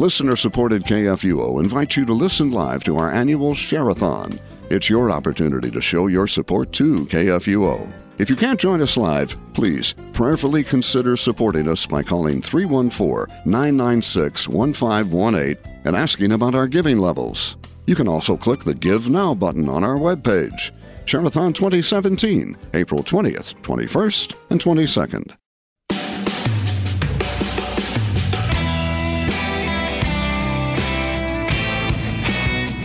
Listener supported KFUO invites you to listen live to our annual Share-a-thon. It's your opportunity to show your support to KFUO. If you can't join us live, please prayerfully consider supporting us by calling 314 996 1518 and asking about our giving levels. You can also click the Give Now button on our webpage. Share-a-thon 2017, April 20th, 21st, and 22nd.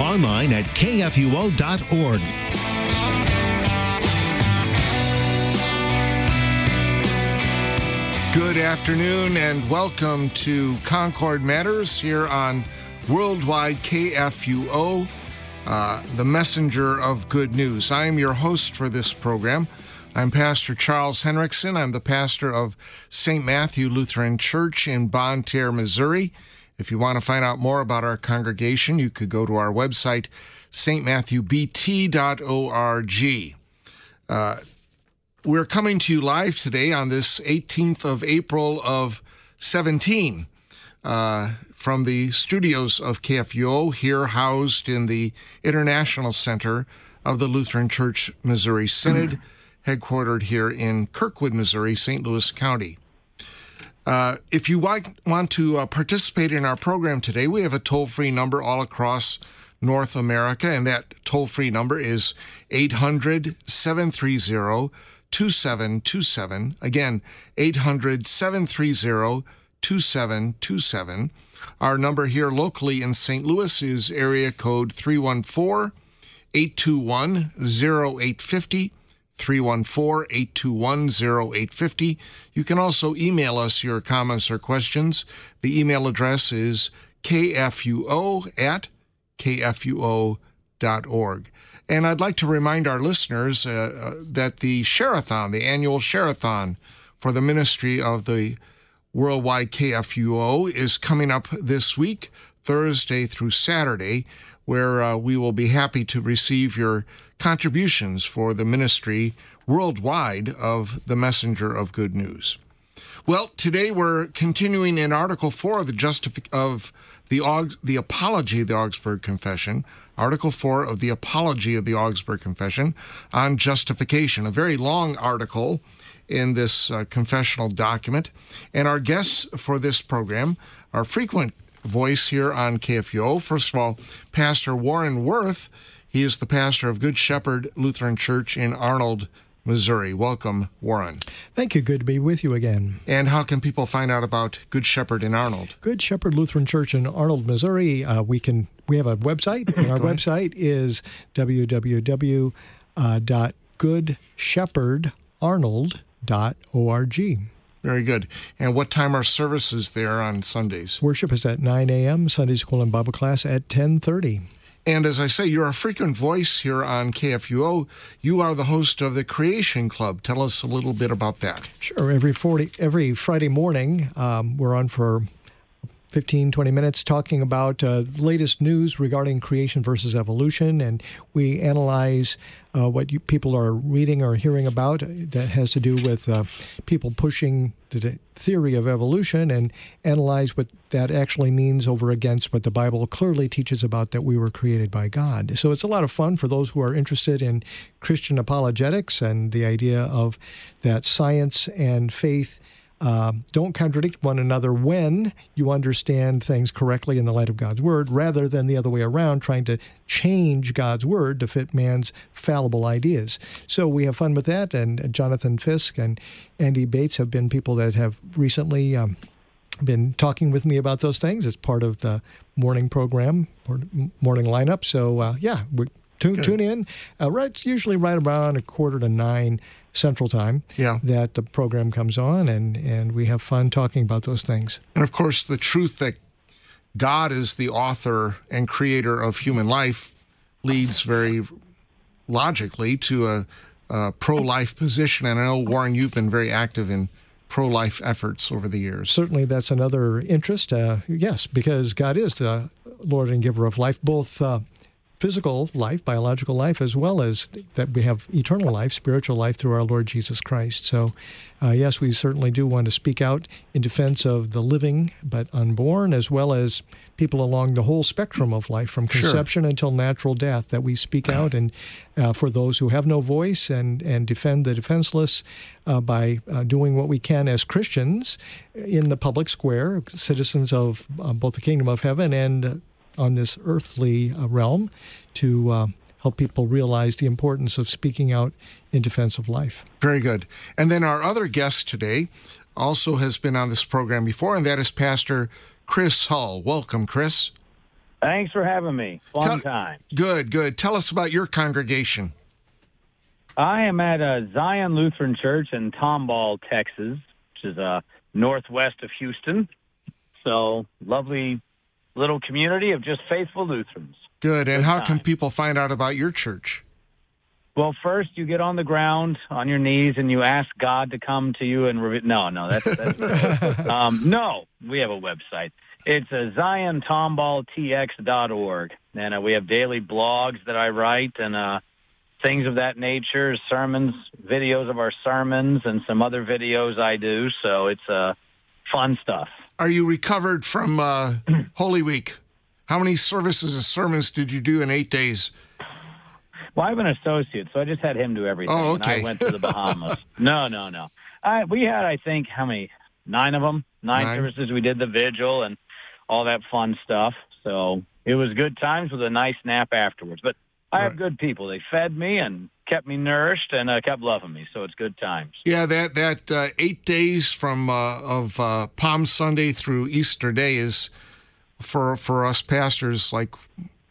online at kfuo.org. Good afternoon and welcome to Concord Matters here on Worldwide KFUO, uh, the messenger of good news. I am your host for this program. I'm Pastor Charles Henrickson. I'm the pastor of St. Matthew Lutheran Church in Bonne Terre, Missouri. If you want to find out more about our congregation, you could go to our website, stmatthewbt.org. Uh, we're coming to you live today on this 18th of April of 17 uh, from the studios of KFUO here housed in the International Center of the Lutheran Church Missouri Synod, headquartered here in Kirkwood, Missouri, St. Louis County. Uh, if you want, want to uh, participate in our program today, we have a toll free number all across North America, and that toll free number is 800 730 2727. Again, 800 730 2727. Our number here locally in St. Louis is area code 314 821 0850. 314 821 0850. You can also email us your comments or questions. The email address is kfuo at kfuo.org. And I'd like to remind our listeners uh, uh, that the Share-a-thon, the annual Share-a-thon for the ministry of the Worldwide KFUO, is coming up this week, Thursday through Saturday, where uh, we will be happy to receive your contributions for the ministry worldwide of the messenger of good news. Well, today we're continuing in Article 4 of the justific- of the the Apology of the Augsburg Confession, Article 4 of the Apology of the Augsburg Confession on justification, a very long article in this uh, confessional document. And our guests for this program are frequent voice here on KFUO. First of all, Pastor Warren Worth. He is the pastor of Good Shepherd Lutheran Church in Arnold, Missouri. Welcome, Warren. Thank you. Good to be with you again. And how can people find out about Good Shepherd in Arnold? Good Shepherd Lutheran Church in Arnold, Missouri. Uh, we can we have a website, and our website is www.goodshepherd.arnold.org. Very good. And what time are services there on Sundays? Worship is at 9 a.m. Sunday school and Bible class at 10:30. And as I say, you're a frequent voice here on KFUO. You are the host of the Creation Club. Tell us a little bit about that. Sure. Every 40, every Friday morning, um, we're on for 15, 20 minutes talking about uh, latest news regarding creation versus evolution. And we analyze uh, what you, people are reading or hearing about that has to do with uh, people pushing the theory of evolution and analyze what that actually means over against what the Bible clearly teaches about that we were created by God. So it's a lot of fun for those who are interested in Christian apologetics and the idea of that science and faith uh, don't contradict one another when you understand things correctly in the light of God's Word, rather than the other way around, trying to change God's Word to fit man's fallible ideas. So we have fun with that, and Jonathan Fisk and Andy Bates have been people that have recently um, been talking with me about those things as part of the morning program, morning lineup. So uh, yeah, we tune, tune in. Uh, right, usually right around a quarter to nine Central Time. Yeah. That the program comes on, and and we have fun talking about those things. And of course, the truth that God is the author and creator of human life leads very logically to a, a pro life position. And I know, Warren, you've been very active in pro life efforts over the years. Certainly, that's another interest. Uh, yes, because God is the Lord and giver of life, both. Uh, physical life, biological life, as well as that we have eternal life, spiritual life through our Lord Jesus Christ. So, uh, yes, we certainly do want to speak out in defense of the living but unborn, as well as people along the whole spectrum of life, from conception sure. until natural death, that we speak out and uh, for those who have no voice and, and defend the defenseless uh, by uh, doing what we can as Christians in the public square, citizens of uh, both the kingdom of heaven and on this earthly uh, realm to uh, help people realize the importance of speaking out in defense of life. Very good. And then our other guest today also has been on this program before, and that is Pastor Chris Hull. Welcome, Chris. Thanks for having me. Fun Tell, time. Good, good. Tell us about your congregation. I am at a Zion Lutheran Church in Tomball, Texas, which is uh, northwest of Houston. So lovely little community of just faithful Lutherans. Good. And Good how time. can people find out about your church? Well, first you get on the ground on your knees and you ask God to come to you and re- no, no, that's, that's um, no. We have a website. It's a ziontomballtx.org, and uh, we have daily blogs that I write and uh, things of that nature, sermons, videos of our sermons, and some other videos I do. So it's uh, fun stuff. Are you recovered from uh, Holy Week? How many services and sermons did you do in eight days? Well, I have an associate, so I just had him do everything. Oh, okay. I went to the Bahamas. no, no, no. I, we had, I think, how many? Nine of them. Nine, Nine services. We did the vigil and all that fun stuff. So it was good times with a nice nap afterwards. But I have good people. They fed me and kept me nourished and uh, kept loving me. So it's good times. Yeah, that that uh, eight days from uh, of uh, Palm Sunday through Easter Day is for for us pastors like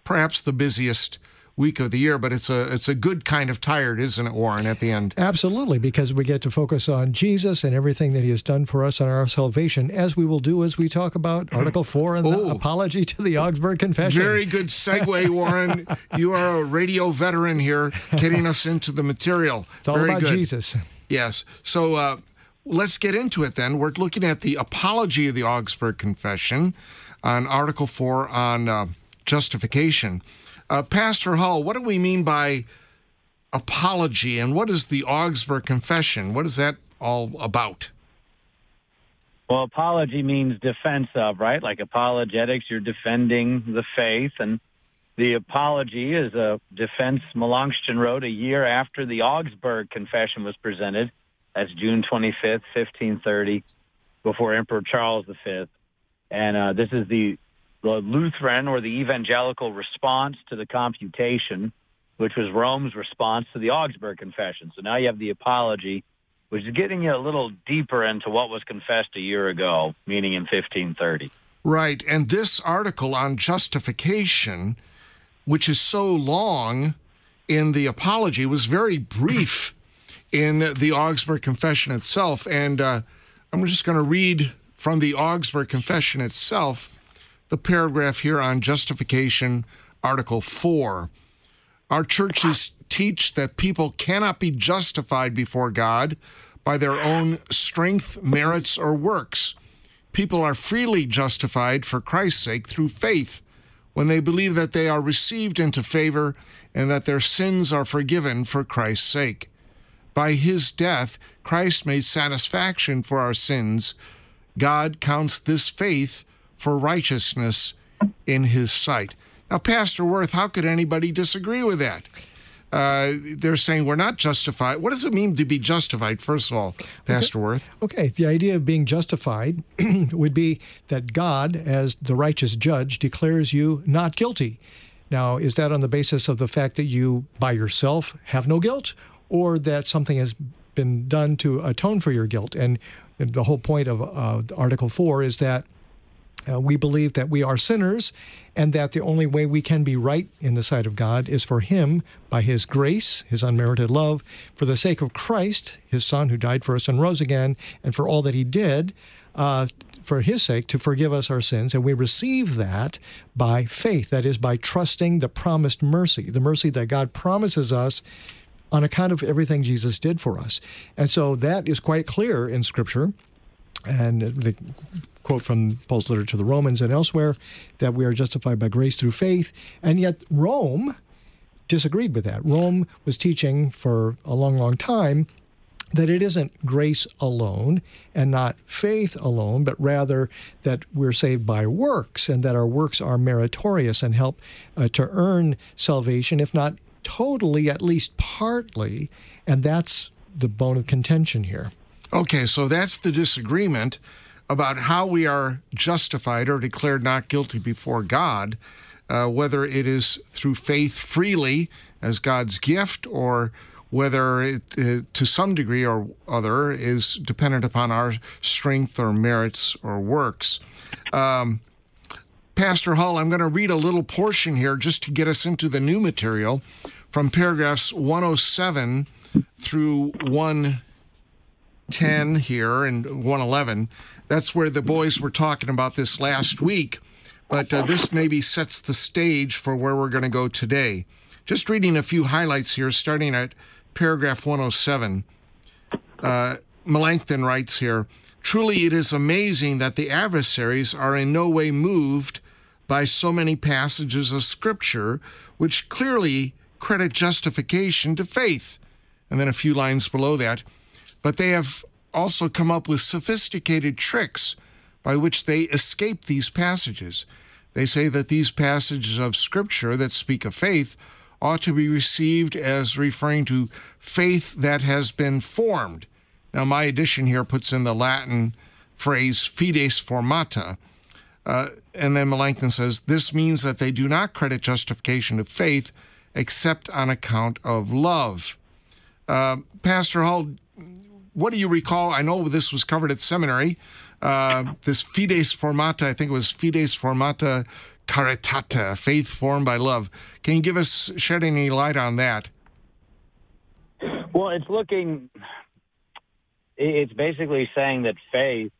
perhaps the busiest week of the year, but it's a it's a good kind of tired, isn't it, Warren? At the end, absolutely, because we get to focus on Jesus and everything that He has done for us on our salvation, as we will do as we talk about Article Four and the apology to the Augsburg Confession. Very good segue, Warren. you are a radio veteran here, getting us into the material. It's all Very about good. Jesus. Yes. So. Uh, let's get into it then. We're looking at the apology of the Augsburg Confession on Article 4 on uh, justification. Uh, Pastor Hull, what do we mean by apology and what is the Augsburg Confession? What is that all about? Well, apology means defense of, right? Like apologetics, you're defending the faith. And the apology is a defense Melanchthon wrote a year after the Augsburg Confession was presented. That's June 25th, 1530, before Emperor Charles V. And uh, this is the the Lutheran or the evangelical response to the confutation, which was Rome's response to the Augsburg Confession. So now you have the apology, which is getting you a little deeper into what was confessed a year ago, meaning in 1530. Right. And this article on justification, which is so long in the apology, was very brief in the Augsburg Confession itself. And uh, I'm just going to read from the Augsburg Confession itself the paragraph here on justification, Article 4. Our churches teach that people cannot be justified before God by their own strength, merits, or works. People are freely justified for Christ's sake through faith when they believe that they are received into favor and that their sins are forgiven for Christ's sake. By his death, Christ made satisfaction for our sins. God counts this faith for righteousness in his sight. Now, Pastor Worth, how could anybody disagree with that? Uh, they're saying we're not justified. What does it mean to be justified, first of all, Pastor okay. Worth? Okay, the idea of being justified would be that God, as the righteous judge, declares you not guilty. Now, is that on the basis of the fact that you by yourself have no guilt, or that something has been done to atone for your guilt? And the whole point of uh, Article 4 is that uh, we believe that we are sinners and that the only way we can be right in the sight of God is for Him, by His grace, His unmerited love, for the sake of Christ, His Son who died for us and rose again, and for all that He did, uh, for His sake to forgive us our sins, and we receive that by faith. That is, by trusting the promised mercy, the mercy that God promises us on account of everything Jesus did for us. And so that is quite clear in Scripture. And the quote from Paul's letter to the Romans and elsewhere that we are justified by grace through faith. And yet, Rome disagreed with that. Rome was teaching for a long, long time that it isn't grace alone and not faith alone, but rather that we're saved by works and that our works are meritorious and help uh, to earn salvation, if not totally, at least partly. And that's the bone of contention here. Okay, so that's the disagreement about how we are justified or declared not guilty before God, uh, whether it is through faith freely as God's gift or whether it, uh, to some degree or other is dependent upon our strength or merits or works. Um, Pastor Hull, I'm going to read a little portion here just to get us into the new material from paragraphs 107 through 110 here and 111. That's where the boys were talking about this last week, but uh, this maybe sets the stage for where we're going to go today. Just reading a few highlights here, starting at paragraph 107. Uh, Melanchthon writes here Truly, it is amazing that the adversaries are in no way moved by so many passages of Scripture which clearly credit justification to faith. And then a few lines below that. But they have also come up with sophisticated tricks by which they escape these passages. They say that these passages of Scripture that speak of faith ought to be received as referring to faith that has been formed. Now, my edition here puts in the Latin phrase fides formata. Uh, and then Melanchthon says this means that they do not credit justification of faith except on account of love. Uh, Pastor Hull, what do you recall? I know this was covered at seminary. Uh, this fides formata, I think it was fides formata caritata, faith formed by love. Can you give us shed any light on that? Well, it's looking. It's basically saying that faith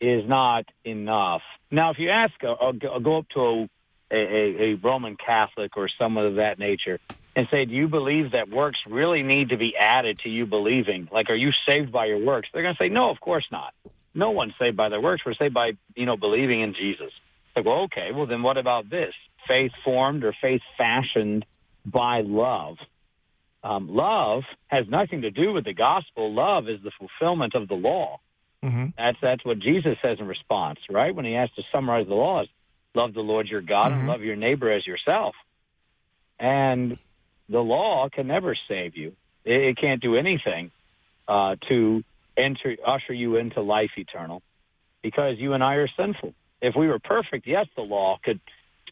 is not enough. Now, if you ask, I'll go up to a, a, a Roman Catholic or someone of that nature and say, "Do you believe that works really need to be added to you believing? Like, are you saved by your works?" They're going to say, "No, of course not. No one's saved by their works. We're saved by you know believing in Jesus." Like, well, okay, well then what about this? Faith formed or faith fashioned by love. Um, love has nothing to do with the gospel. Love is the fulfillment of the law. Mm-hmm. That's that's what Jesus says in response, right? When he has to summarize the laws, love the Lord your God mm-hmm. and love your neighbor as yourself. And the law can never save you. It, it can't do anything uh, to enter usher you into life eternal, because you and I are sinful if we were perfect, yes, the law could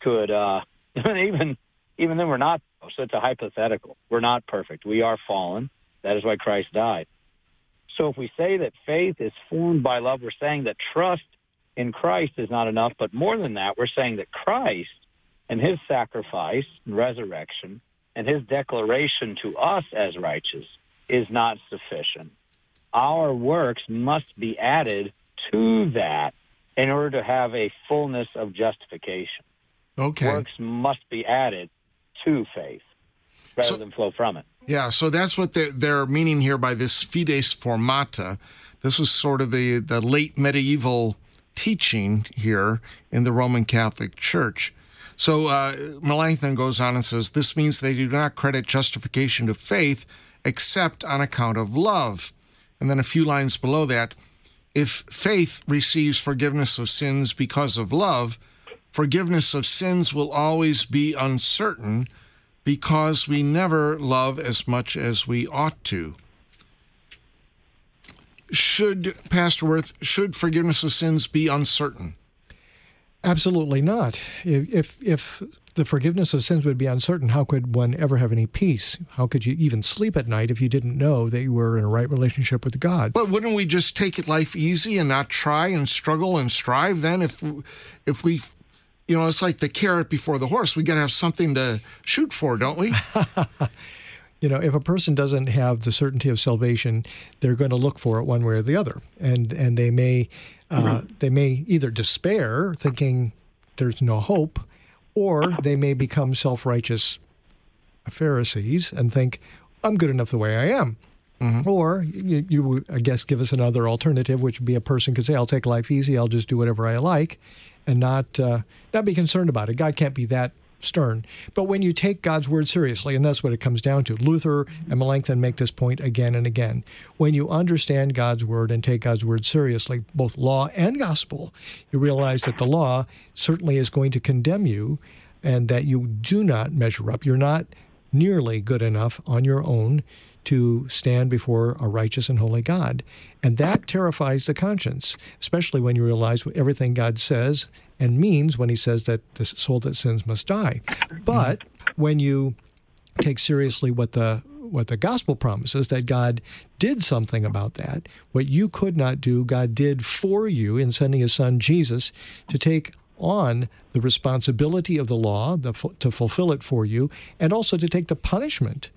could uh, even even then we're not. So it's a hypothetical. We're not perfect. We are fallen. That is why Christ died. So if we say that faith is formed by love, we're saying that trust in Christ is not enough. But more than that, we're saying that Christ and his sacrifice and resurrection and his declaration to us as righteous is not sufficient. Our works must be added to that in order to have a fullness of justification. Okay. Works must be added to faith rather so, than flow from it. Yeah, so that's what they're, they're meaning here by this fides formata. This was sort of the, the late medieval teaching here in the Roman Catholic Church. So uh, Melanchthon goes on and says this means they do not credit justification to faith except on account of love. And then a few lines below that, if faith receives forgiveness of sins because of love, forgiveness of sins will always be uncertain because we never love as much as we ought to. Should, Pastor Worth, should forgiveness of sins be uncertain? Absolutely not. If, if the forgiveness of sins would be uncertain, how could one ever have any peace? How could you even sleep at night if you didn't know that you were in a right relationship with God? But wouldn't we just take life easy and not try and struggle and strive then if if we you know, it's like the carrot before the horse. We got to have something to shoot for, don't we? you know, if a person doesn't have the certainty of salvation, they're going to look for it one way or the other, and and they may Uh, they may either despair, thinking there's no hope, or they may become self righteous Pharisees and think, I'm good enough the way I am. Mm-hmm. Or you, you, would, I guess, give us another alternative, which would be a person could say, "I'll take life easy. I'll just do whatever I like, and not uh, not be concerned about it." God can't be that stern. But when you take God's word seriously, and that's what it comes down to, Luther and Melanchthon make this point again and again. When you understand God's word and take God's word seriously, both law and gospel, you realize that the law certainly is going to condemn you, and that you do not measure up. You're not nearly good enough on your own to stand before a righteous and holy God. And that terrifies the conscience, especially when you realize everything God says and means when he says that the soul that sins must die. But when you take seriously what the what the gospel promises that God did something about that. What you could not do, God did for you in sending his son Jesus to take on the responsibility of the law the, to fulfill it for you and also to take the punishment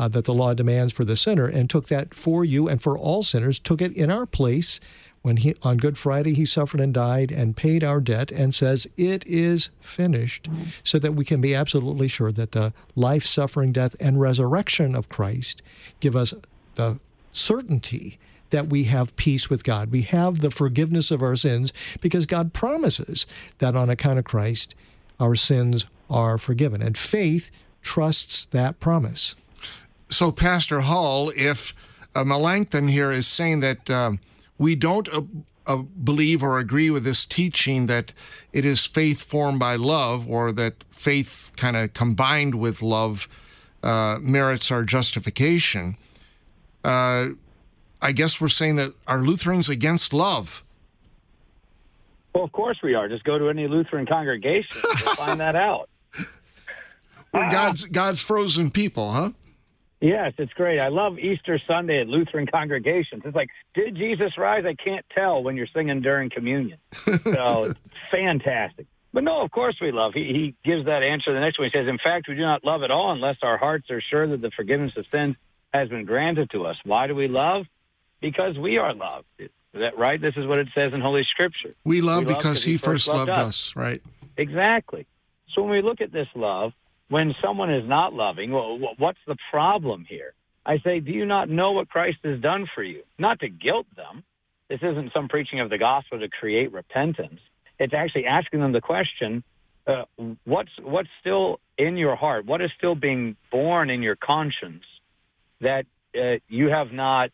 uh, that the law demands for the sinner and took that for you and for all sinners, took it in our place when he on Good Friday he suffered and died and paid our debt and says it is finished so that we can be absolutely sure that the life suffering death and resurrection of Christ give us the certainty that we have peace with God. We have the forgiveness of our sins because God promises that on account of Christ our sins are forgiven and faith trusts that promise. So, Pastor Hull, if uh, Melanchthon here is saying that uh, we don't uh, uh, believe or agree with this teaching that it is faith formed by love, or that faith kind of combined with love uh, merits our justification, uh, I guess we're saying that are Lutherans against love? Well, of course we are. Just go to any Lutheran congregation and find that out. We're God's God's frozen people, huh? Yes, it's great. I love Easter Sunday at Lutheran congregations. It's like, did Jesus rise? I can't tell when you're singing during communion. So fantastic. But no, of course we love. He, he gives that answer the next one. He says, In fact, we do not love at all unless our hearts are sure that the forgiveness of sins has been granted to us. Why do we love? Because we are loved. Is that right? This is what it says in Holy Scripture. We love, we because he, he first loved, loved us. us, right? Exactly. So when we look at this love, when someone is not loving, well, what's the problem here? I say, do you not know what Christ has done for you? Not to guilt them. This isn't some preaching of the gospel to create repentance. It's actually asking them the question, uh, what's what's still in your heart? What is still being born in your conscience that uh, you have not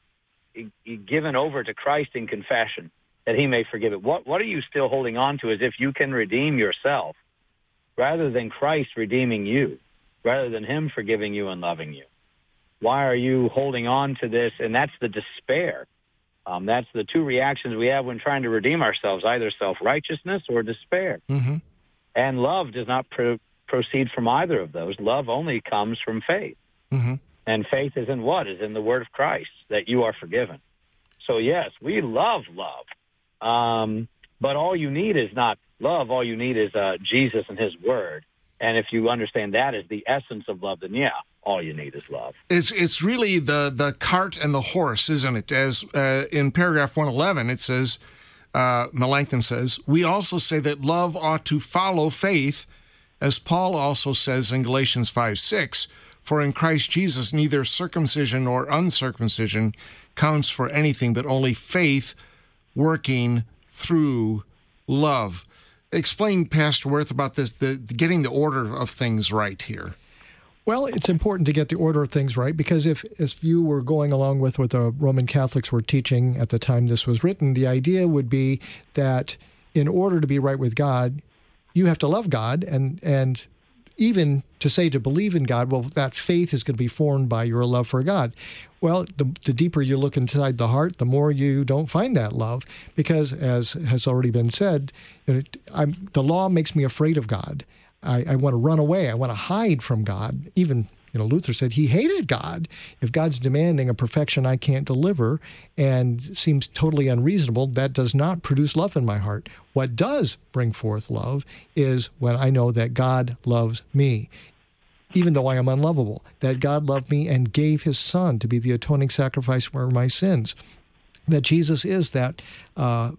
given over to Christ in confession that He may forgive it? What what are you still holding on to as if you can redeem yourself? Rather than Christ redeeming you, rather than Him forgiving you and loving you? Why are you holding on to this? And that's the despair. Um, that's the two reactions we have when trying to redeem ourselves either self righteousness or despair. Mm-hmm. And love does not pro- proceed from either of those. Love only comes from faith. Mm-hmm. And faith is in what? Is in the word of Christ that you are forgiven. So, yes, we love love. Um, but all you need is not love, all you need is uh, Jesus and His Word. And if you understand that as the essence of love, then yeah, all you need is love. It's it's really the the cart and the horse, isn't it? As uh, in paragraph one eleven, it says, uh, Melanchthon says, we also say that love ought to follow faith, as Paul also says in Galatians five six. For in Christ Jesus, neither circumcision nor uncircumcision counts for anything, but only faith working through love explain, Pastor Worth, about this, the, the getting the order of things right here. Well, it's important to get the order of things right because if, if you were going along with what the Roman Catholics were teaching at the time this was written, the idea would be that in order to be right with God, you have to love God and and even to say to believe in God, well, that faith is going to be formed by your love for God. Well, the, the deeper you look inside the heart, the more you don't find that love, because as has already been said, know, the law makes me afraid of God. I, I want to run away. I want to hide from God. Even you know, Luther said he hated God. If God's demanding a perfection I can't deliver and seems totally unreasonable, that does not produce love in my heart. What does bring forth love is when I know that God loves me even though I am unlovable, that God loved me and gave his son to be the atoning sacrifice for my sins, that Jesus is that uh,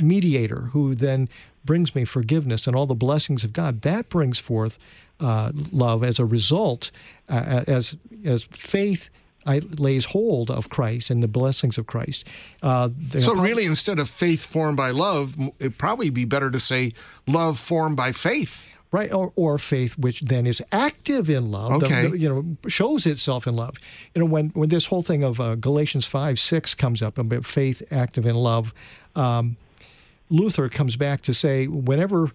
mediator who then brings me forgiveness and all the blessings of God. That brings forth uh, love as a result, uh, as as faith. I, lays hold of Christ and the blessings of Christ. Uh, so, really, instead of faith formed by love, it'd probably be better to say love formed by faith right? Or, or faith, which then is active in love, okay. The, the, you know, shows itself in love. You know, when when this whole thing of uh, Galatians five six comes up about faith active in love, um, Luther comes back to say whenever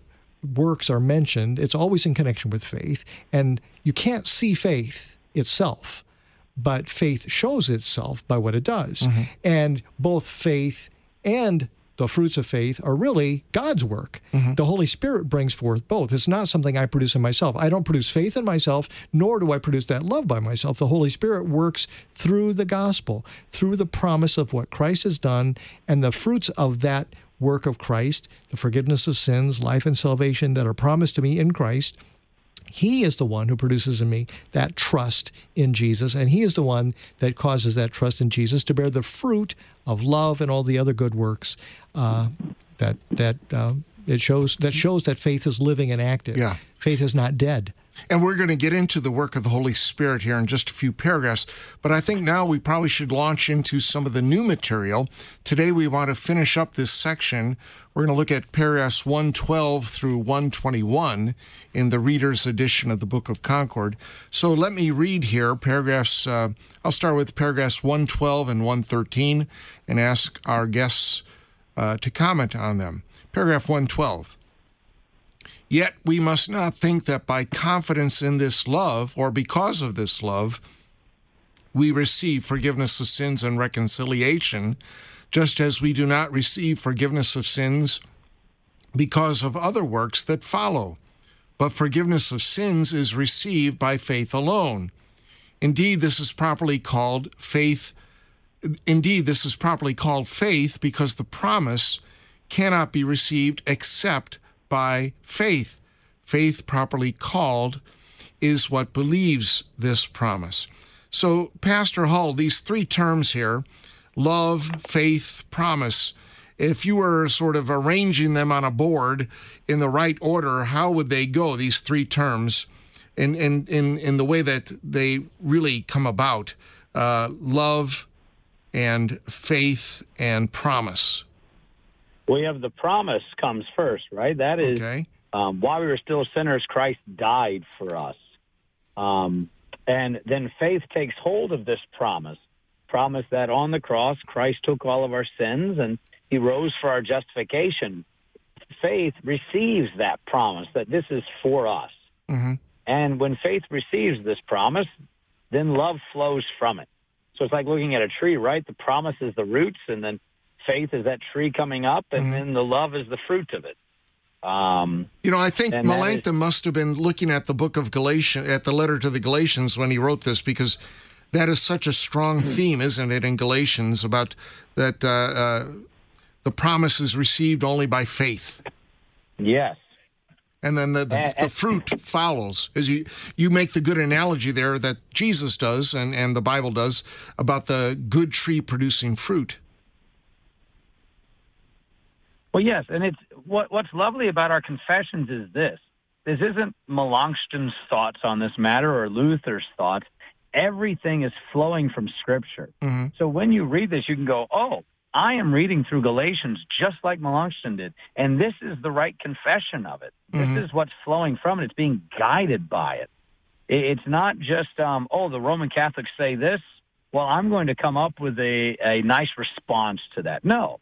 works are mentioned, it's always in connection with faith, and you can't see faith itself. But faith shows itself by what it does. Mm-hmm. And both faith and the fruits of faith are really God's work. Mm-hmm. The Holy Spirit brings forth both. It's not something I produce in myself. I don't produce faith in myself, nor do I produce that love by myself. The Holy Spirit works through the gospel, through the promise of what Christ has done, and the fruits of that work of Christ, the forgiveness of sins, life, and salvation that are promised to me in Christ he is the one who produces in me that trust in Jesus, and He is the one that causes that trust in Jesus to bear the fruit of love and all the other good works uh, that that uh, it shows that shows that faith is living and active. Yeah. Faith is not dead. And we're going to get into the work of the Holy Spirit here in just a few paragraphs. But I think now we probably should launch into some of the new material. Today we want to finish up this section. We're going to look at paragraphs 112 through 121 in the reader's edition of the Book of Concord. So let me read here paragraphs. Uh, I'll start with paragraphs 112 and 113 and ask our guests uh, to comment on them. Paragraph 112. Yet we must not think that by confidence in this love, or because of this love, we receive forgiveness of sins and reconciliation, just as we do not receive forgiveness of sins because of other works that follow. But forgiveness of sins is received by faith alone. Indeed, this is properly called faith. Indeed, this is properly called faith because the promise cannot be received except by faith. Faith, properly called, is what believes this promise. So, Pastor Hull, these three terms here love, faith, promise if you were sort of arranging them on a board in the right order, how would they go, these three terms, in, in, in, in the way that they really come about? Uh, love and faith and promise we have the promise comes first, right? That is okay. um, while we were still sinners, Christ died for us. Um, and then faith takes hold of this promise, promise that on the cross, Christ took all of our sins and he rose for our justification. Faith receives that promise that this is for us. Mm-hmm. And when faith receives this promise, then love flows from it. So it's like looking at a tree, right? The promise is the roots, and then faith is that tree coming up, and mm-hmm. then the love is the fruit of it. Um, you know, I think Melanchthon is, must have been looking at the book of Galatians, at the letter to the Galatians when he wrote this, because that is such a strong hmm. theme, isn't it, in Galatians about that uh, uh, the promise is received only by faith. Yes. And then the, the, the, fruit follows. As you you make the good analogy there that Jesus does and, and the Bible does about the good tree producing fruit. Well, yes, and it's what what's lovely about our confessions is this. This isn't Melanchthon's thoughts on this matter or Luther's thoughts. Everything is flowing from Scripture. Mm-hmm. So when you read this, you can go, "Oh, I am reading through Galatians just like Melanchthon did, and this is the right confession of it. Mm-hmm. This is what's flowing from it. It's being guided by it. It's not just, um, oh, the Roman Catholics say this. Well, I'm going to come up with a, a nice response to that. No,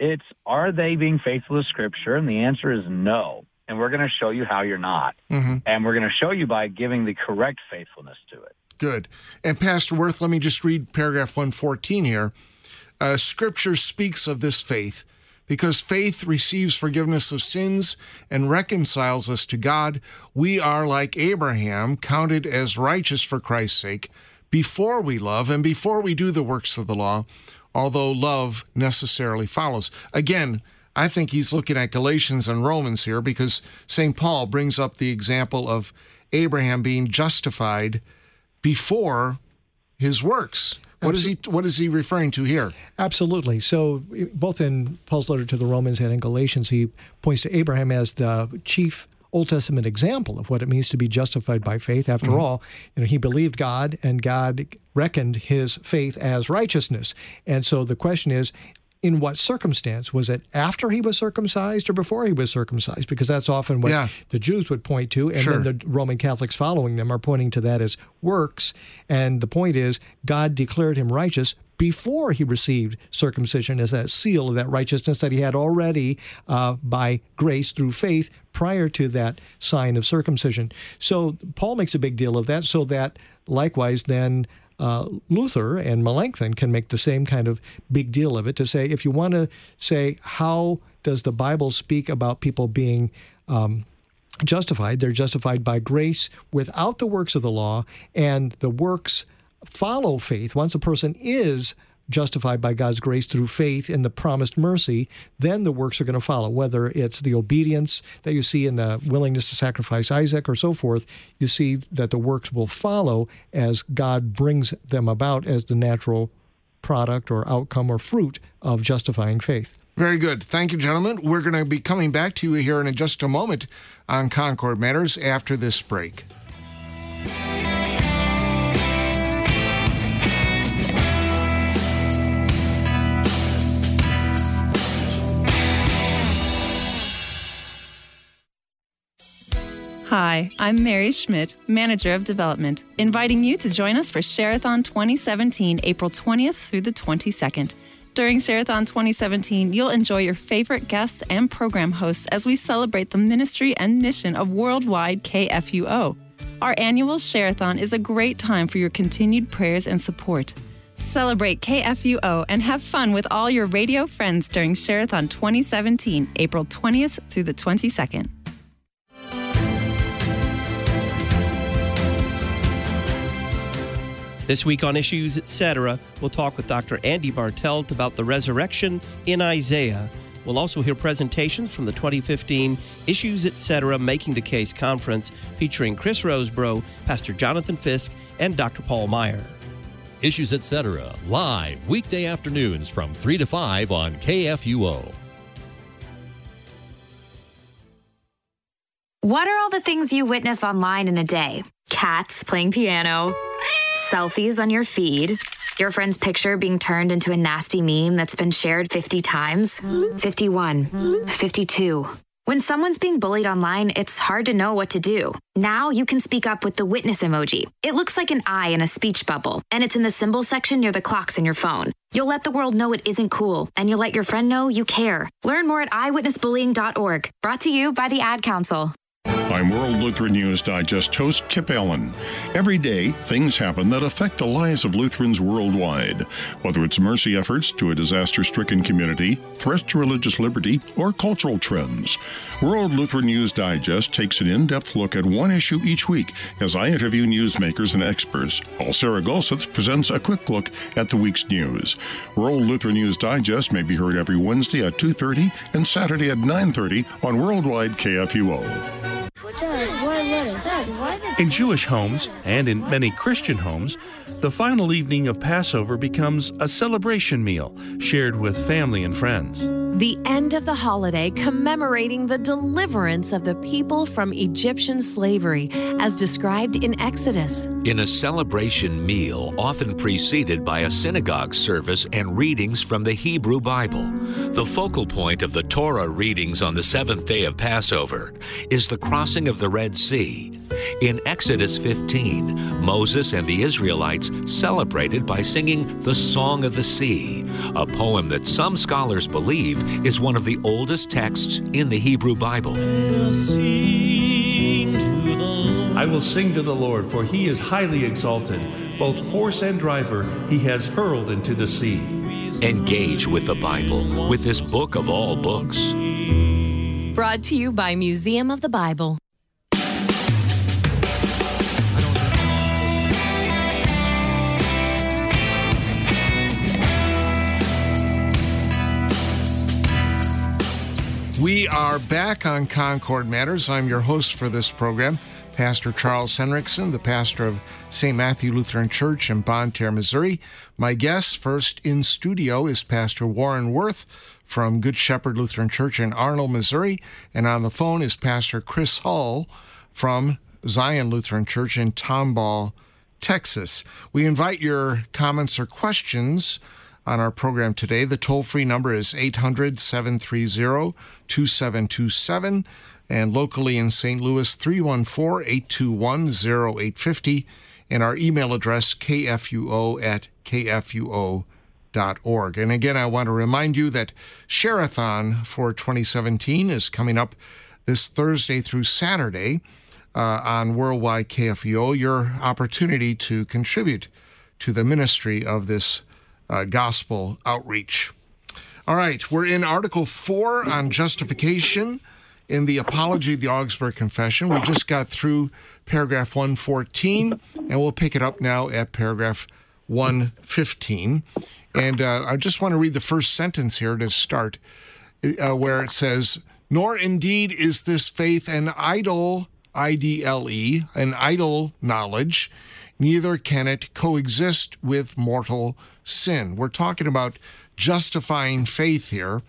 it's are they being faithful to Scripture? And the answer is no. And we're going to show you how you're not. Mm-hmm. And we're going to show you by giving the correct faithfulness to it. Good. And Pastor Worth, let me just read paragraph 114 here. Uh, scripture speaks of this faith because faith receives forgiveness of sins and reconciles us to God. We are like Abraham, counted as righteous for Christ's sake, before we love and before we do the works of the law although love necessarily follows. Again, I think he's looking at Galatians and Romans here because St. Paul brings up the example of Abraham being justified before his works. What is he what is he referring to here? Absolutely. So both in Paul's letter to the Romans and in Galatians, he points to Abraham as the chief Old Testament example of what it means to be justified by faith. After mm-hmm. all, you know, he believed God and God reckoned his faith as righteousness. And so the question is, in what circumstance? Was it after he was circumcised or before he was circumcised? Because that's often what yeah. the Jews would point to, and sure. then the Roman Catholics following them are pointing to that as works. And the point is, God declared him righteous before he received circumcision as that seal of that righteousness that he had already uh, by grace through faith prior to that sign of circumcision. So Paul makes a big deal of that, so that likewise then uh, Luther and Melanchthon can make the same kind of big deal of it to say, if you want to say, how does the Bible speak about people being um, justified? They're justified by grace without the works of the law, and the works follow faith. Once a person is justified by God's grace through faith in the promised mercy, then the works are going to follow. Whether it's the obedience that you see in the willingness to sacrifice Isaac or so forth, you see that the works will follow as God brings them about as the natural product or outcome or fruit of justifying faith. Very good. Thank you, gentlemen. We're going to be coming back to you here in just a moment on Concord Matters after this break. Hi, I'm Mary Schmidt, Manager of Development, inviting you to join us for Share-a-thon 2017, April 20th through the 22nd. During Share-a-thon 2017, you'll enjoy your favorite guests and program hosts as we celebrate the ministry and mission of Worldwide KFUO. Our annual Share-a-thon is a great time for your continued prayers and support. Celebrate KFUO and have fun with all your radio friends during Share-a-thon 2017, April 20th through the 22nd. This week on Issues Etc., we'll talk with Dr. Andy Bartelt about the resurrection in Isaiah. We'll also hear presentations from the 2015 Issues Etc. Making the Case conference featuring Chris Rosebrough, Pastor Jonathan Fisk, and Dr. Paul Maier. Issues Etc. live weekday afternoons from 3 to 5 on KFUO. What are all the things you witness online in a day? Cats playing piano selfies on your feed, your friend's picture being turned into a nasty meme that's been shared 50 times, 51, 52. When someone's being bullied online, it's hard to know what to do. Now you can speak up with the witness emoji. It looks like an eye in a speech bubble, and it's in the symbol section near the clocks in your phone. You'll let the world know it isn't cool, and you'll let your friend know you care. Learn more at eyewitnessbullying.org. Brought to you by the Ad Council. I'm World Lutheran News Digest host Kip Allen. Every day, things happen that affect the lives of Lutherans worldwide. Whether it's mercy efforts to a disaster stricken community, threats to religious liberty, or cultural trends, World Lutheran News Digest takes an in depth look at one issue each week as I interview newsmakers and experts, while Sarah Gulseth presents a quick look at the week's news. World Lutheran News Digest may be heard every Wednesday at 2.30 and Saturday at 9.30 on Worldwide KFUO. In Jewish homes, and in many Christian homes, the final evening of Passover becomes a celebration meal shared with family and friends the end of the holiday commemorating the deliverance of the people from Egyptian slavery, as described in Exodus. In a celebration meal, often preceded by a synagogue service and readings from the Hebrew Bible, the focal point of the Torah readings on the seventh day of Passover is the crossing of the Red Sea. In Exodus 15, Moses and the Israelites celebrated by singing the Song of the Sea, a poem that some scholars believe is one of the oldest texts in the Hebrew Bible. I will sing to the Lord, for he is highly exalted. Both horse and driver he has hurled into the sea. Engage with the Bible, with this book of all books. Brought to you by Museum of the Bible. We are back on Concord Matters. I'm your host for this program, Pastor Charles Henrickson, the pastor of St. Matthew Lutheran Church in Bonne Terre, Missouri. My guest first in studio is Pastor Warren Worth from Good Shepherd Lutheran Church in Arnold, Missouri. And on the phone is Pastor Chris Hull from Zion Lutheran Church in Tomball, Texas. We invite your comments or questions on our program today. The toll free number is 800 730 2727. And locally in St. Louis, 314 821 0850. And our email address, kfuo at kfuo.org. And again, I want to remind you that Share-a-thon for 2017 is coming up this Thursday through Saturday uh, on Worldwide KFUO. Your opportunity to contribute to the ministry of this uh, gospel outreach. All right, we're in Article 4 on justification in the Apology of the Augsburg Confession. We just got through paragraph 114, and we'll pick it up now at paragraph 115. And uh, I just want to read the first sentence here to start, uh, where it says, Nor indeed is this faith an idle, I D L E, an idle knowledge, neither can it coexist with mortal sin. We're talking about justifying faith here.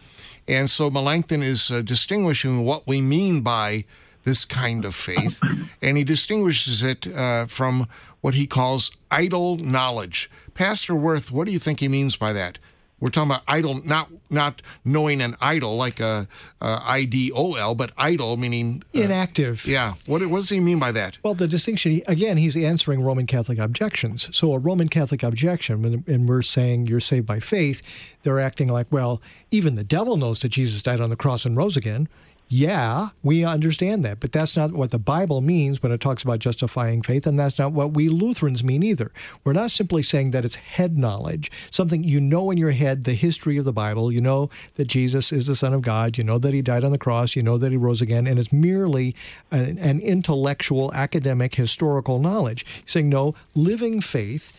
And so Melanchthon is uh, distinguishing what we mean by this kind of faith, and he distinguishes it uh, from what he calls idle knowledge. Pastor Worth, what do you think he means by that? We're talking about idol, not not knowing an idol like a, a I D O L, but idol meaning uh, inactive. Yeah. What what does he mean by that? Well, the distinction again, he's answering Roman Catholic objections. So a Roman Catholic objection, and we're saying you're saved by faith, they're acting like, well, even the devil knows that Jesus died on the cross and rose again. Yeah, we understand that, but that's not what the Bible means when it talks about justifying faith, and that's not what we Lutherans mean either. We're not simply saying that it's head knowledge, something you know in your head, the history of the Bible. You know that Jesus is the Son of God, you know that he died on the cross, you know that he rose again, and it's merely an, an intellectual, academic, historical knowledge. Saying, no, living faith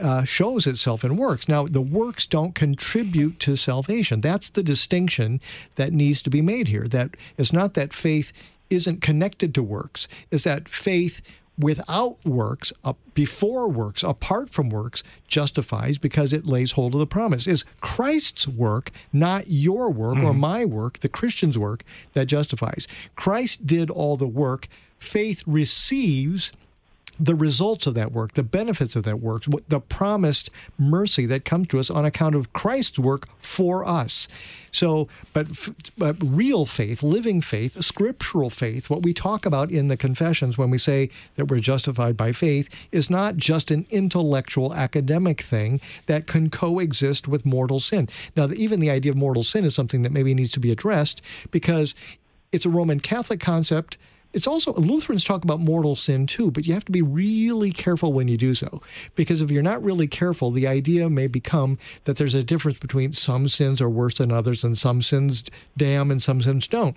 uh, shows itself in works. Now, the works don't contribute to salvation. That's the distinction that needs to be made here. That it's not that faith isn't connected to works, is that faith without works, uh, before works, apart from works, justifies because it lays hold of the promise. Is Christ's work, not your work mm-hmm. or my work, the Christian's work, that justifies. Christ did all the work. Faith receives the results of that work, the benefits of that work, the promised mercy that comes to us on account of Christ's work for us. So, but, but real faith, living faith, scriptural faith, what we talk about in the confessions when we say that we're justified by faith, is not just an intellectual academic thing that can coexist with mortal sin. Now, even the idea of mortal sin is something that maybe needs to be addressed because it's a Roman Catholic concept it's also Lutherans talk about mortal sin too, but you have to be really careful when you do so. Because if you're not really careful, the idea may become that there's a difference between some sins are worse than others and some sins damn and some sins don't.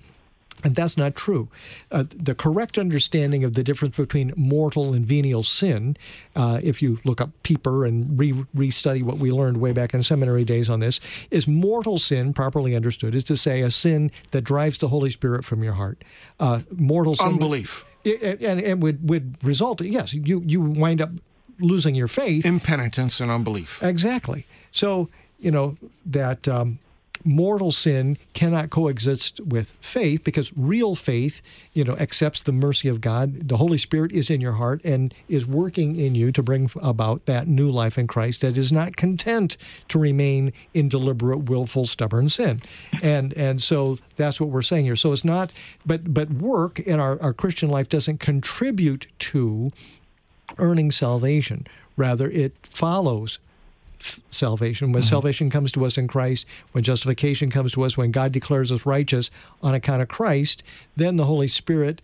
And that's not true. Uh, the correct understanding of the difference between mortal and venial sin, uh, if you look up Pieper and re- restudy what we learned way back in seminary days on this, is mortal sin, properly understood, is to say a sin that drives the Holy Spirit from your heart. Uh, mortal sin. Unbelief. Would, and it would, would result, yes, you, you wind up losing your faith. Impenitence and unbelief. Exactly. So, you know, that. Um, mortal sin cannot coexist with faith because real faith, you know, accepts the mercy of God. The Holy Spirit is in your heart and is working in you to bring about that new life in Christ that is not content to remain in deliberate, willful, stubborn sin. And and so that's what we're saying here. So it's not but but work in our, our Christian life doesn't contribute to earning salvation. Rather, it follows salvation. When mm-hmm. salvation comes to us in Christ, when justification comes to us, when God declares us righteous on account of Christ, then the Holy Spirit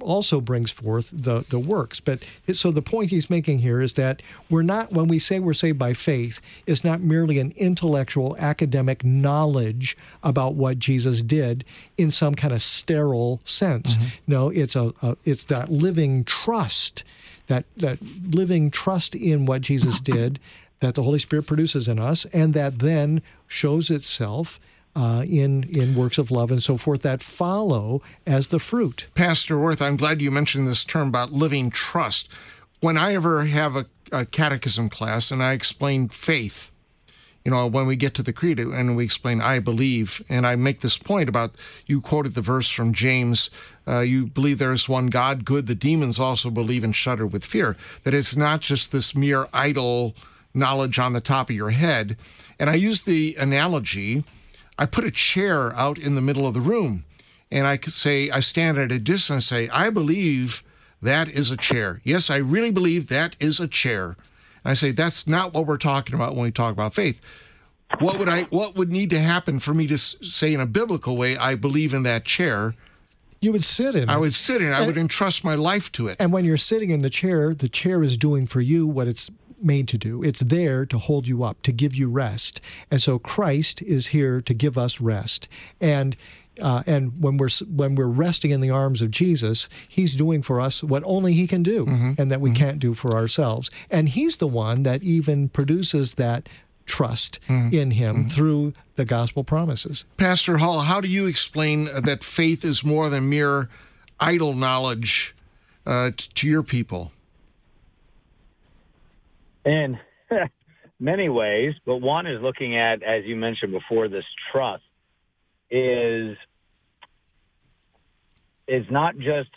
also brings forth the, the works. But so the point he's making here is that we're not, when we say we're saved by faith, it's not merely an intellectual academic knowledge about what Jesus did in some kind of sterile sense. Mm-hmm. No, it's a, a it's that living trust, that that living trust in what Jesus did that the Holy Spirit produces in us, and that then shows itself uh, in in works of love and so forth that follow as the fruit. Pastor Worth, I'm glad you mentioned this term about living trust. When I ever have a, a catechism class and I explain faith, you know, when we get to the creed and we explain, I believe, and I make this point about you quoted the verse from James, uh, you believe there is one God, good. The demons also believe and shudder with fear. That it's not just this mere idle knowledge on the top of your head. And I use the analogy I put a chair out in the middle of the room, and I could say, I stand at a distance and say, I believe that is a chair. Yes, I really believe that is a chair. And I say, that's not what we're talking about when we talk about faith. What would I what would need to happen for me to say in a biblical way, I believe in that chair? You would sit in it. I would sit in it. I would entrust my life to it. And when you're sitting in the chair, the chair is doing for you what it's made to do. It's there to hold you up, to give you rest. And so Christ is here to give us rest. And uh, and when we're when we're resting in the arms of Jesus, He's doing for us what only He can do, mm-hmm. and that we mm-hmm. can't do for ourselves. And He's the one that even produces that trust mm-hmm. in Him mm-hmm. through the gospel promises. Pastor Hull, how do you explain that faith is more than mere idle knowledge uh, t- to your people? In many ways, but one is looking at, as you mentioned before, this trust is is not just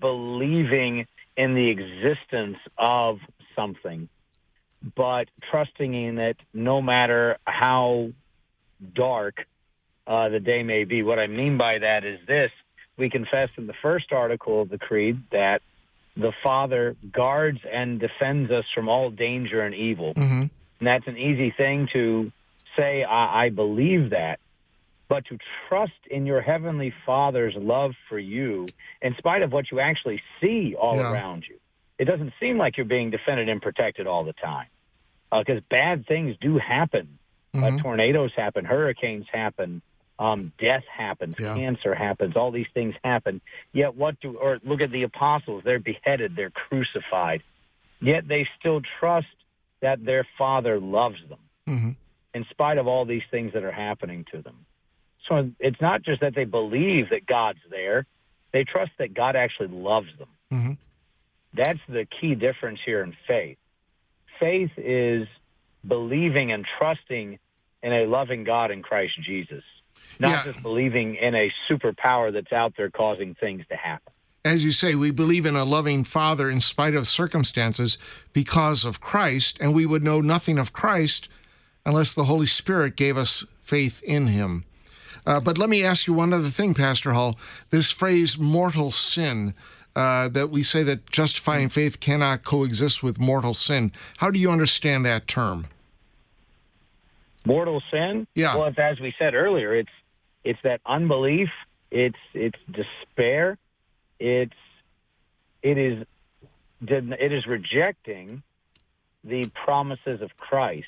believing in the existence of something, but trusting in it no matter how dark uh, the day may be. What I mean by that is this we confess in the first article of the Creed that the Father guards and defends us from all danger and evil. Mm-hmm. And that's an easy thing to say, I, I believe that. But to trust in your Heavenly Father's love for you, in spite of what you actually see all yeah. around you, it doesn't seem like you're being defended and protected all the time. Because uh, bad things do happen. Mm-hmm. Uh, tornadoes happen, hurricanes happen, um, death happens, yeah. cancer happens, all these things happen. Yet, what do, or look at the apostles, they're beheaded, they're crucified. Yet they still trust that their Father loves them mm-hmm. in spite of all these things that are happening to them. So it's not just that they believe that God's there, they trust that God actually loves them. Mm-hmm. That's the key difference here in faith. Faith is believing and trusting in a loving God in Christ Jesus not yeah. just believing in a superpower that's out there causing things to happen. As you say, we believe in a loving Father in spite of circumstances because of Christ, and we would know nothing of Christ unless the Holy Spirit gave us faith in him. Uh, but let me ask you one other thing, Pastor Hull. This phrase, mortal sin, uh, that we say that justifying faith cannot coexist with mortal sin. How do you understand that term? Mortal sin. Yeah. Well, it's, as we said earlier, it's it's that unbelief. It's it's despair. It's it is it is rejecting the promises of Christ,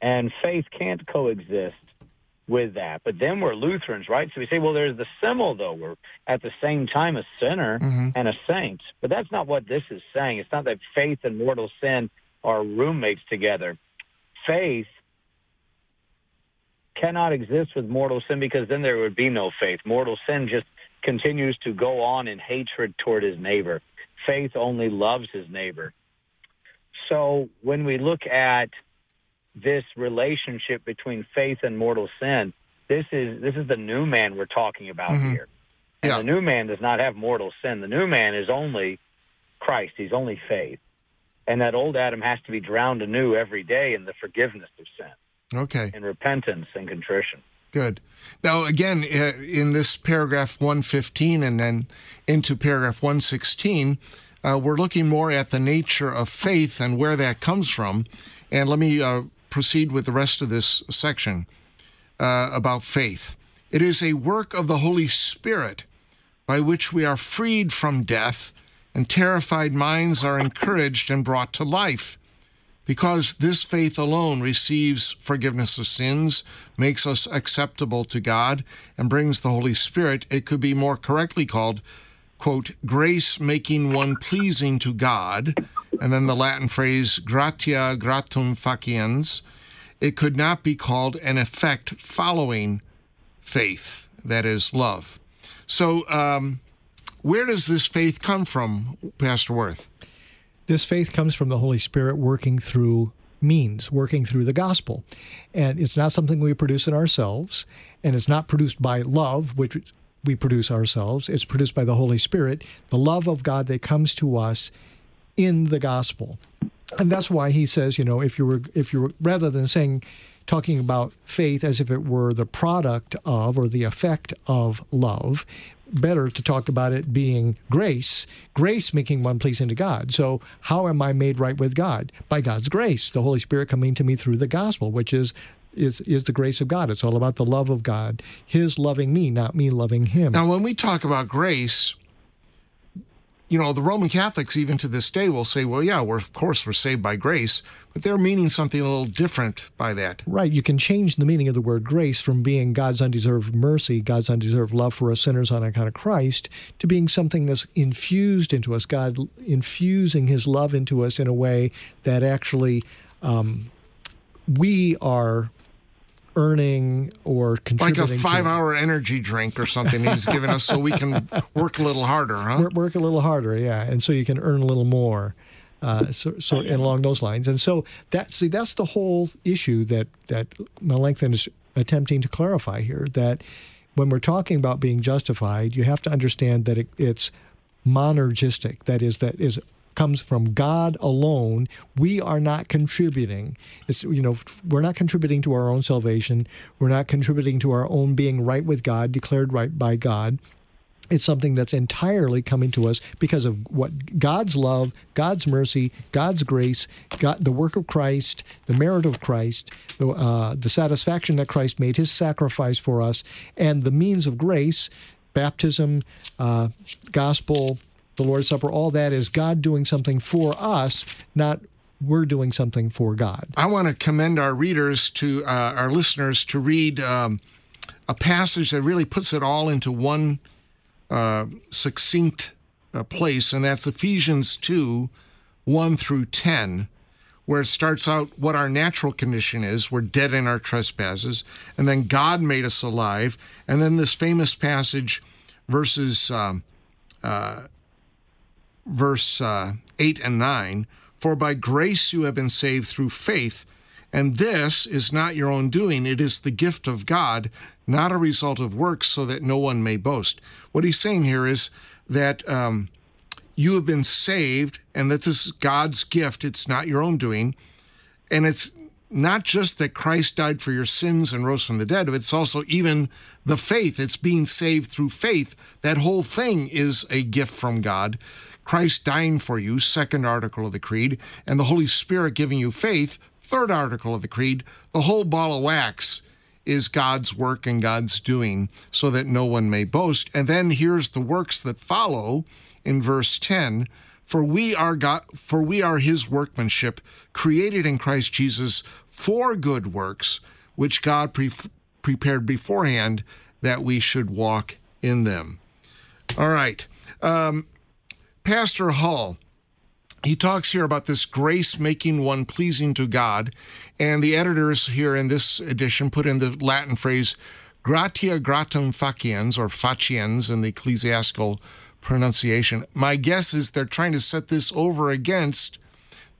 and faith can't coexist with that. But then we're Lutherans, right? So we say, well, there's the simul, though. We're at the same time a sinner mm-hmm. and a saint. But that's not what this is saying. It's not that faith and mortal sin are roommates together. Faith cannot exist with mortal sin because then there would be no faith. Mortal sin just continues to go on in hatred toward his neighbor. Faith only loves his neighbor. So when we look at this relationship between faith and mortal sin, this is this is the new man we're talking about mm-hmm. here. And yeah. the new man does not have mortal sin. The new man is only Christ. He's only faith. And that old Adam has to be drowned anew every day in the forgiveness of sin. Okay. And repentance and contrition. Good. Now, again, uh, in this paragraph 115 and then into paragraph 116, uh, we're looking more at the nature of faith and where that comes from. And let me uh, proceed with the rest of this section uh, about faith. It is a work of the Holy Spirit by which we are freed from death and terrified minds are encouraged and brought to life. Because this faith alone receives forgiveness of sins, makes us acceptable to God, and brings the Holy Spirit, it could be more correctly called, quote, grace making one pleasing to God, and then the Latin phrase gratia gratum faciens. It could not be called an effect following faith, that is love. So, um, where does this faith come from, Pastor Worth? This faith comes from the Holy Spirit working through means, working through the gospel. And it's not something we produce in ourselves, and it's not produced by love, which we produce ourselves. It's produced by the Holy Spirit, the love of God that comes to us in the gospel. And that's why he says, you know, if you were if you were rather than saying talking about faith as if it were the product of or the effect of love, better to talk about it being grace, grace making one pleasing to God. So, how am I made right with God? By God's grace, the Holy Spirit coming to me through the gospel, which is is is the grace of God. It's all about the love of God, His loving me, not me loving Him. Now, when we talk about grace, you know, the Roman Catholics, even to this day, will say, well, yeah, we're, of course, we're saved by grace, but they're meaning something a little different by that. Right. You can change the meaning of the word grace from being God's undeserved mercy, God's undeserved love for us sinners on account of Christ, to being something that's infused into us, God infusing his love into us in a way that actually um, we are earning or contributing like a five-hour energy drink or something he's given us so we can work a little harder, huh? Work, work a little harder, yeah, and so you can earn a little more. Uh, so, so and along those lines, and so that see that's the whole issue that that Melanchthon is attempting to clarify here. That when we're talking about being justified, you have to understand that it, it's monergistic. That is, that is comes from God alone. We are not contributing. It's, you know, we're not contributing to our own salvation. We're not contributing to our own being right with God, declared right by God. It's something that's entirely coming to us because of what God's love, God's mercy, God's grace, God, the work of Christ, the merit of Christ, the, uh, the satisfaction that Christ made, His sacrifice for us, and the means of grace, baptism, uh, gospel, the Lord's Supper, all that is God doing something for us, not we're doing something for God. I want to commend our readers to uh, our listeners to read um, a passage that really puts it all into one uh, succinct uh, place, and that's Ephesians 2 1 through 10, where it starts out what our natural condition is. We're dead in our trespasses, and then God made us alive. And then this famous passage, verses. Um, uh, verse uh, 8 and 9 For by grace you have been saved through faith, and this is not your own doing, it is the gift of God, not a result of works, so that no one may boast. What he's saying here is that um, you have been saved, and that this is God's gift, it's not your own doing. And it's not just that Christ died for your sins and rose from the dead, but it's also even the faith. It's being saved through faith. That whole thing is a gift from God. Christ dying for you, second article of the Creed, and the Holy Spirit giving you faith, third article of the Creed, the whole ball of wax is God's work and God's doing so that no one may boast. And then here's the works that follow in verse 10 for we are God, for we are his workmanship created in Christ Jesus for good works which God pre- prepared beforehand that we should walk in them. All right. Um, Pastor Hull, he talks here about this grace making one pleasing to God. And the editors here in this edition put in the Latin phrase gratia gratum faciens or faciens in the ecclesiastical pronunciation. My guess is they're trying to set this over against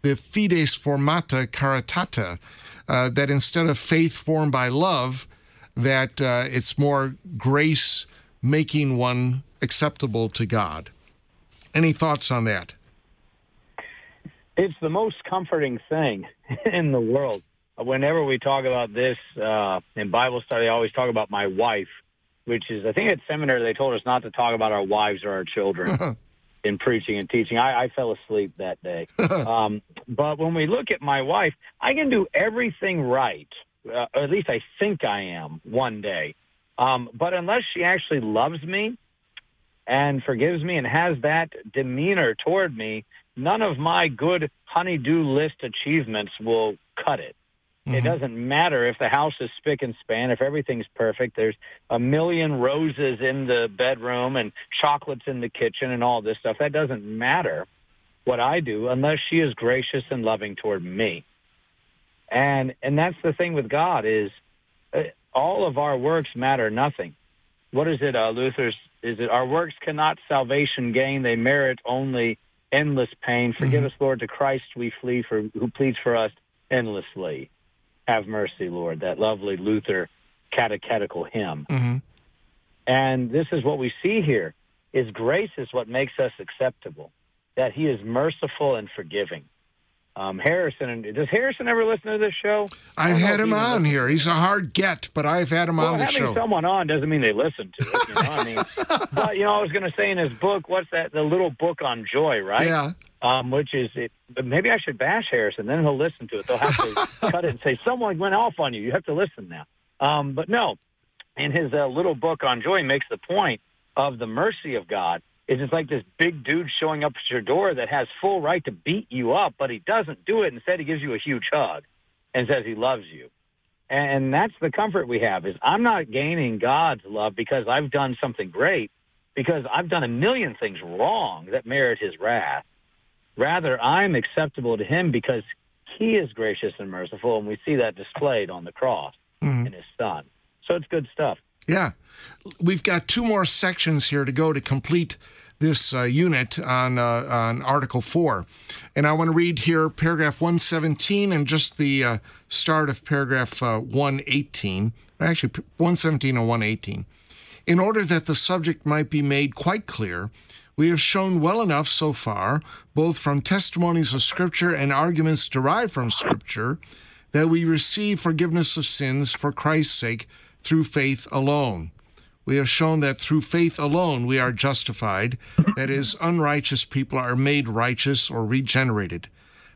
the fides formata caritata, uh, that instead of faith formed by love, that uh, it's more grace making one acceptable to God. Any thoughts on that? It's the most comforting thing in the world. Whenever we talk about this uh, in Bible study, I always talk about my wife, which is, I think at seminary they told us not to talk about our wives or our children in preaching and teaching. I, I fell asleep that day. um, but when we look at my wife, I can do everything right, uh, or at least I think I am one day. Um, but unless she actually loves me, and forgives me and has that demeanor toward me, none of my good honeydew list achievements will cut it. Mm-hmm. It doesn't matter if the house is spick and span, if everything's perfect, there's a million roses in the bedroom and chocolates in the kitchen and all this stuff. That doesn't matter what I do unless she is gracious and loving toward me. And and that's the thing with God is uh, all of our works matter nothing. What is it, uh, Luther's? Is it our works cannot salvation gain? They merit only endless pain. Forgive us, Lord. To Christ we flee, for who pleads for us endlessly. Have mercy, Lord. That lovely Luther catechetical hymn. Mm-hmm. And this is what we see here: is grace is what makes us acceptable. That He is merciful and forgiving. Um, Harrison, does Harrison ever listen to this show? I've had him on here. He's a hard get, but I've had him well, on the having show. someone on doesn't mean they listen to it. You know, I mean, but you know, I was going to say in his book, what's that? The little book on joy, right? Yeah. Um, which is it? But maybe I should bash Harrison, then he'll listen to it. They'll have to cut it and say someone went off on you. You have to listen now. Um, but no, in his uh, little book on joy, he makes the point of the mercy of God. Is it's like this big dude showing up at your door that has full right to beat you up, but he doesn't do it. Instead, he gives you a huge hug and says he loves you. And that's the comfort we have is I'm not gaining God's love because I've done something great, because I've done a million things wrong that merit his wrath. Rather, I'm acceptable to him because he is gracious and merciful, and we see that displayed on the cross Mhm. in his son. So it's good stuff. Yeah. We've got two more sections here to go to complete this uh, unit on uh, on Article 4. And I want to read here paragraph 117 and just the uh, start of paragraph uh, 118. Actually, 117 and 118. In order that the subject might be made quite clear, we have shown well enough so far, both from testimonies of Scripture and arguments derived from Scripture, that we receive forgiveness of sins for Christ's sake through faith alone. We have shown that through faith alone we are justified, that is, unrighteous people are made righteous or regenerated.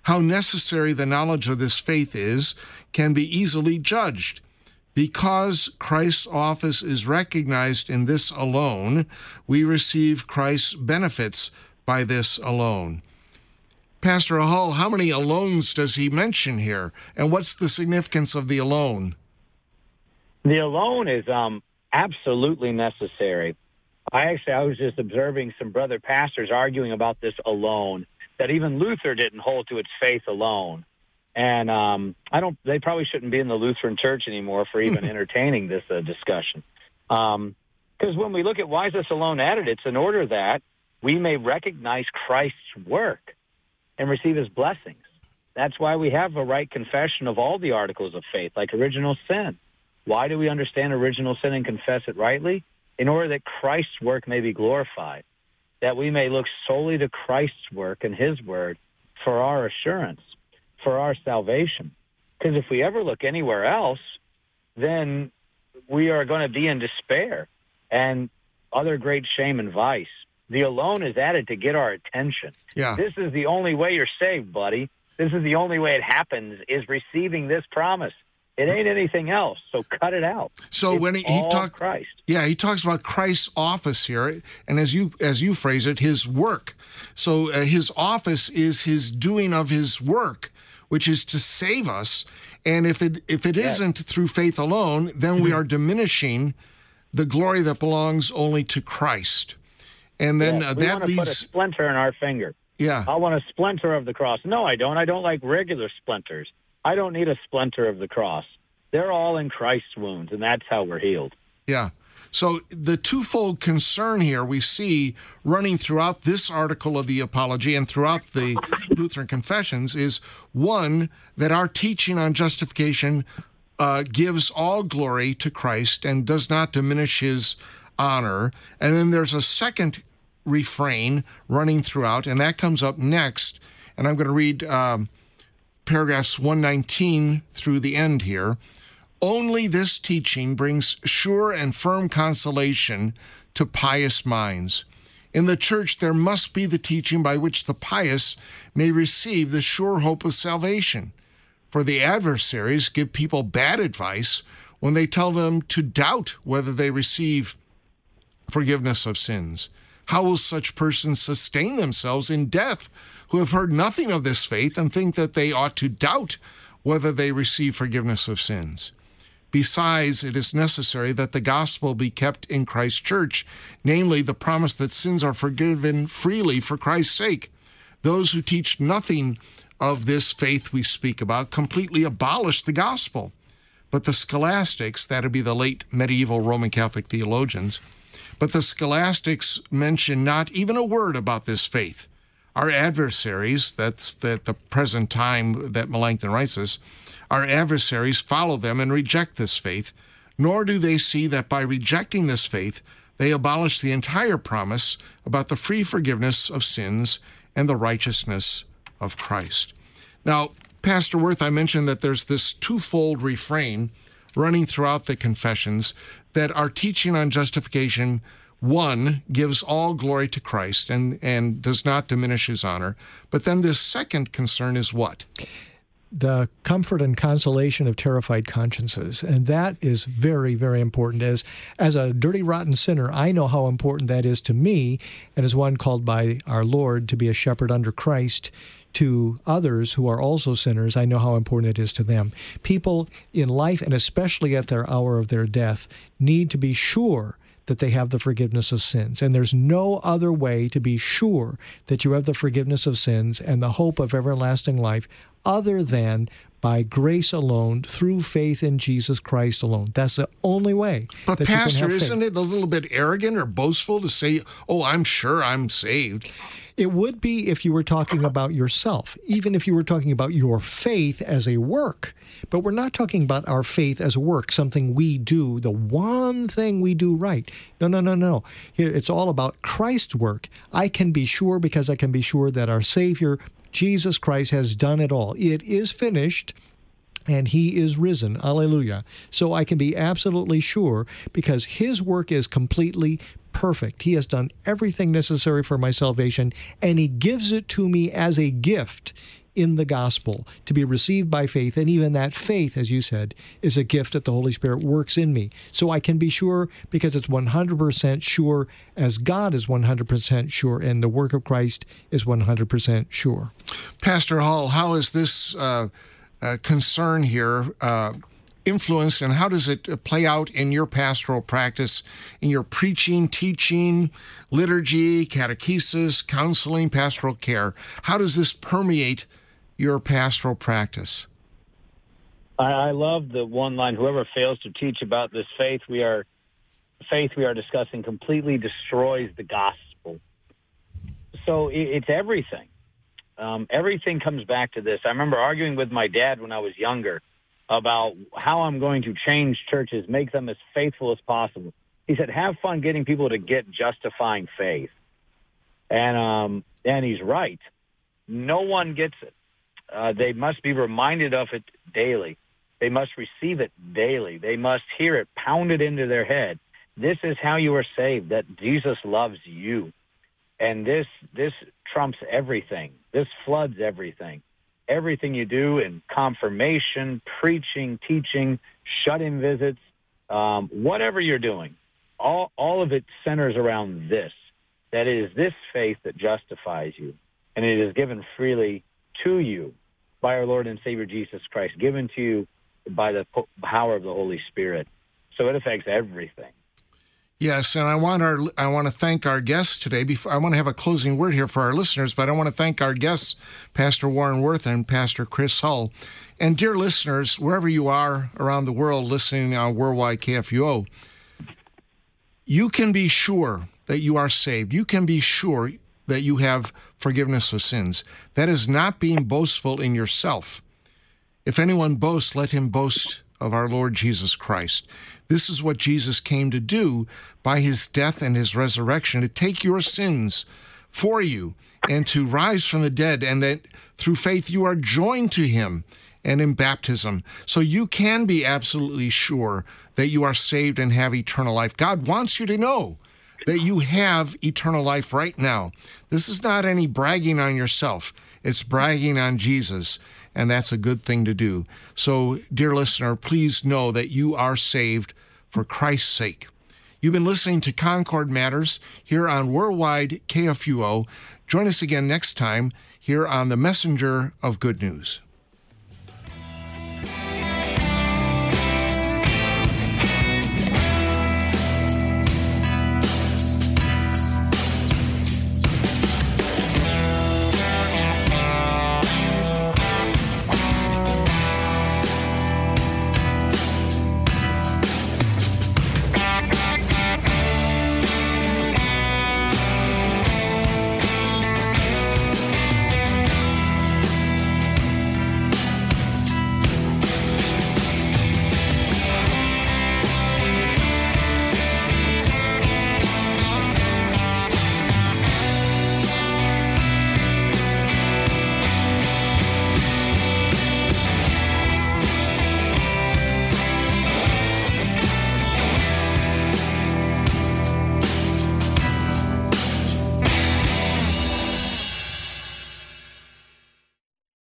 How necessary the knowledge of this faith is can be easily judged. Because Christ's office is recognized in this alone, we receive Christ's benefits by this alone. Pastor Hull, how many alones does he mention here? And what's the significance of the alone? The alone is um, absolutely necessary. I actually, I was just observing some brother pastors arguing about this alone, that even Luther didn't hold to its faith alone. And um, I don't, they probably shouldn't be in the Lutheran church anymore for even entertaining this uh, discussion. Because when we look at why is this alone added, it's in order that we may recognize Christ's work and receive his blessings. That's why we have a right confession of all the articles of faith, like original sin. Why do we understand original sin and confess it rightly? In order that Christ's work may be glorified, that we may look solely to Christ's work and his word for our assurance, for our salvation. Because if we ever look anywhere else, then we are going to be in despair and other great shame and vice. The alone is added to get our attention. Yeah. This is the only way you're saved, buddy. This is the only way it happens is receiving this promise. It ain't anything else. So cut it out. So It's when he, he talked, Christ. yeah, he talks about Christ's office here, and as you as you phrase it, his work. So uh, his office is his doing of his work, which is to save us. And if it if it Yes. not through faith alone, then we are diminishing the glory that belongs only to Christ. And then Yes, uh, we that want to put a splinter in our finger. yeah, I want a splinter of the cross. No, I don't. I don't like regular splinters. I don't need a splinter of the cross. They're all in Christ's wounds, and that's how we're healed. Yeah. So the twofold concern here we see running throughout this article of the Apology and throughout the Lutheran Confessions is one, that our teaching on justification uh, gives all glory to Christ and does not diminish his honor. And then there's a second refrain running throughout, and that comes up next. And I'm going to read um, paragraphs 119 through the end here. Only this teaching brings sure and firm consolation to pious minds. In the church, there must be the teaching by which the pious may receive the sure hope of salvation. For the adversaries give people bad advice when they tell them to doubt whether they receive forgiveness of sins. How will such persons sustain themselves in death who have heard nothing of this faith and think that they ought to doubt whether they receive forgiveness of sins? Besides, it is necessary that the gospel be kept in Christ's church, namely the promise that sins are forgiven freely for Christ's sake. Those who teach nothing of this faith we speak about completely abolish the gospel. But the scholastics, that'd be the late medieval Roman Catholic theologians, but the scholastics mention not even a word about this faith. Our adversaries, that's at the present time that Melanchthon writes this, our adversaries follow them and reject this faith, nor do they see that by rejecting this faith, they abolish the entire promise about the free forgiveness of sins and the righteousness of Christ. Now, Pastor Worth, I mentioned that there's this twofold refrain running throughout the confessions that our teaching on justification one gives all glory to Christ and and does not diminish his honor. But then this second concern is what the comfort and consolation of terrified consciences and that is very very important as as a dirty rotten sinner i know how important that is to me and as one called by our lord to be a shepherd under christ to others who are also sinners, I know how important it is to them. People in life, and especially at their hour of their death, need to be sure that they have the forgiveness of sins. And there's no other way to be sure that you have the forgiveness of sins and the hope of everlasting life other than by grace alone, through faith in Jesus Christ alone. That's the only way. But, Pastor, isn't it a little bit arrogant or boastful to say, oh, I'm sure I'm saved? It would be if you were talking about yourself, even if you were talking about your faith as a work. But we're not talking about our faith as a work, something we do, the one thing we do right. No, no, no, no. Here, it's all about Christ's work. I can be sure because I can be sure that our Savior, Jesus Christ, has done it all. It is finished and he is risen. Alleluia. So I can be absolutely sure because his work is completely perfect. He has done everything necessary for my salvation, and He gives it to me as a gift in the gospel to be received by faith. And even that faith, as you said, is a gift that the Holy Spirit works in me. So I can be sure because it's 100% sure as God is 100% sure and the work of Christ is 100% sure. Pastor Hull, how is this uh, uh, concern here? Uh, influenced and how does it uh, play out in your pastoral practice, in your preaching, teaching, liturgy, catechesis, counseling, pastoral care? How does this permeate your pastoral practice? I, love the one line whoever fails to teach about this faith we are faith we are discussing completely destroys the gospel. So it, it's everything. Um, everything comes back to this. I remember arguing with my dad when I was younger about how I'm going to change churches, make them as faithful as possible. He said, "Have fun getting people to get justifying faith," and um, and he's right. No one gets it. Uh, they must be reminded of it daily. They must receive it daily. They must hear it pounded into their head. This is how you are saved. That Jesus loves you, and this this trumps everything. This floods everything everything you do in confirmation, preaching, teaching, shut in visits, um, whatever you're doing, all, all of it centers around this. That is this faith that justifies you, and it is given freely to you by our Lord and Savior Jesus Christ, given to you by the power of the Holy Spirit. So it affects everything. Yes, and I want our I want to thank our guests today. Before I want to have a closing word here for our listeners, but I want to thank our guests, Pastor Warren Worth and Pastor Chris Hull. And dear listeners, wherever you are around the world listening on Worldwide KFUO, you can be sure that you are saved. You can be sure that you have forgiveness of sins. That is not being boastful in yourself. If anyone boasts, let him boast of our Lord Jesus Christ. This is what Jesus came to do by his death and his resurrection to take your sins for you and to rise from the dead, and that through faith you are joined to him and in baptism. So you can be absolutely sure that you are saved and have eternal life. God wants you to know that you have eternal life right now. This is not any bragging on yourself, it's bragging on Jesus and that's a good thing to do. So, dear listener, please know that you are saved for Christ's sake. You've been listening to Concord Matters here on Worldwide KFUO. Join us again next time here on the Messenger of Good News.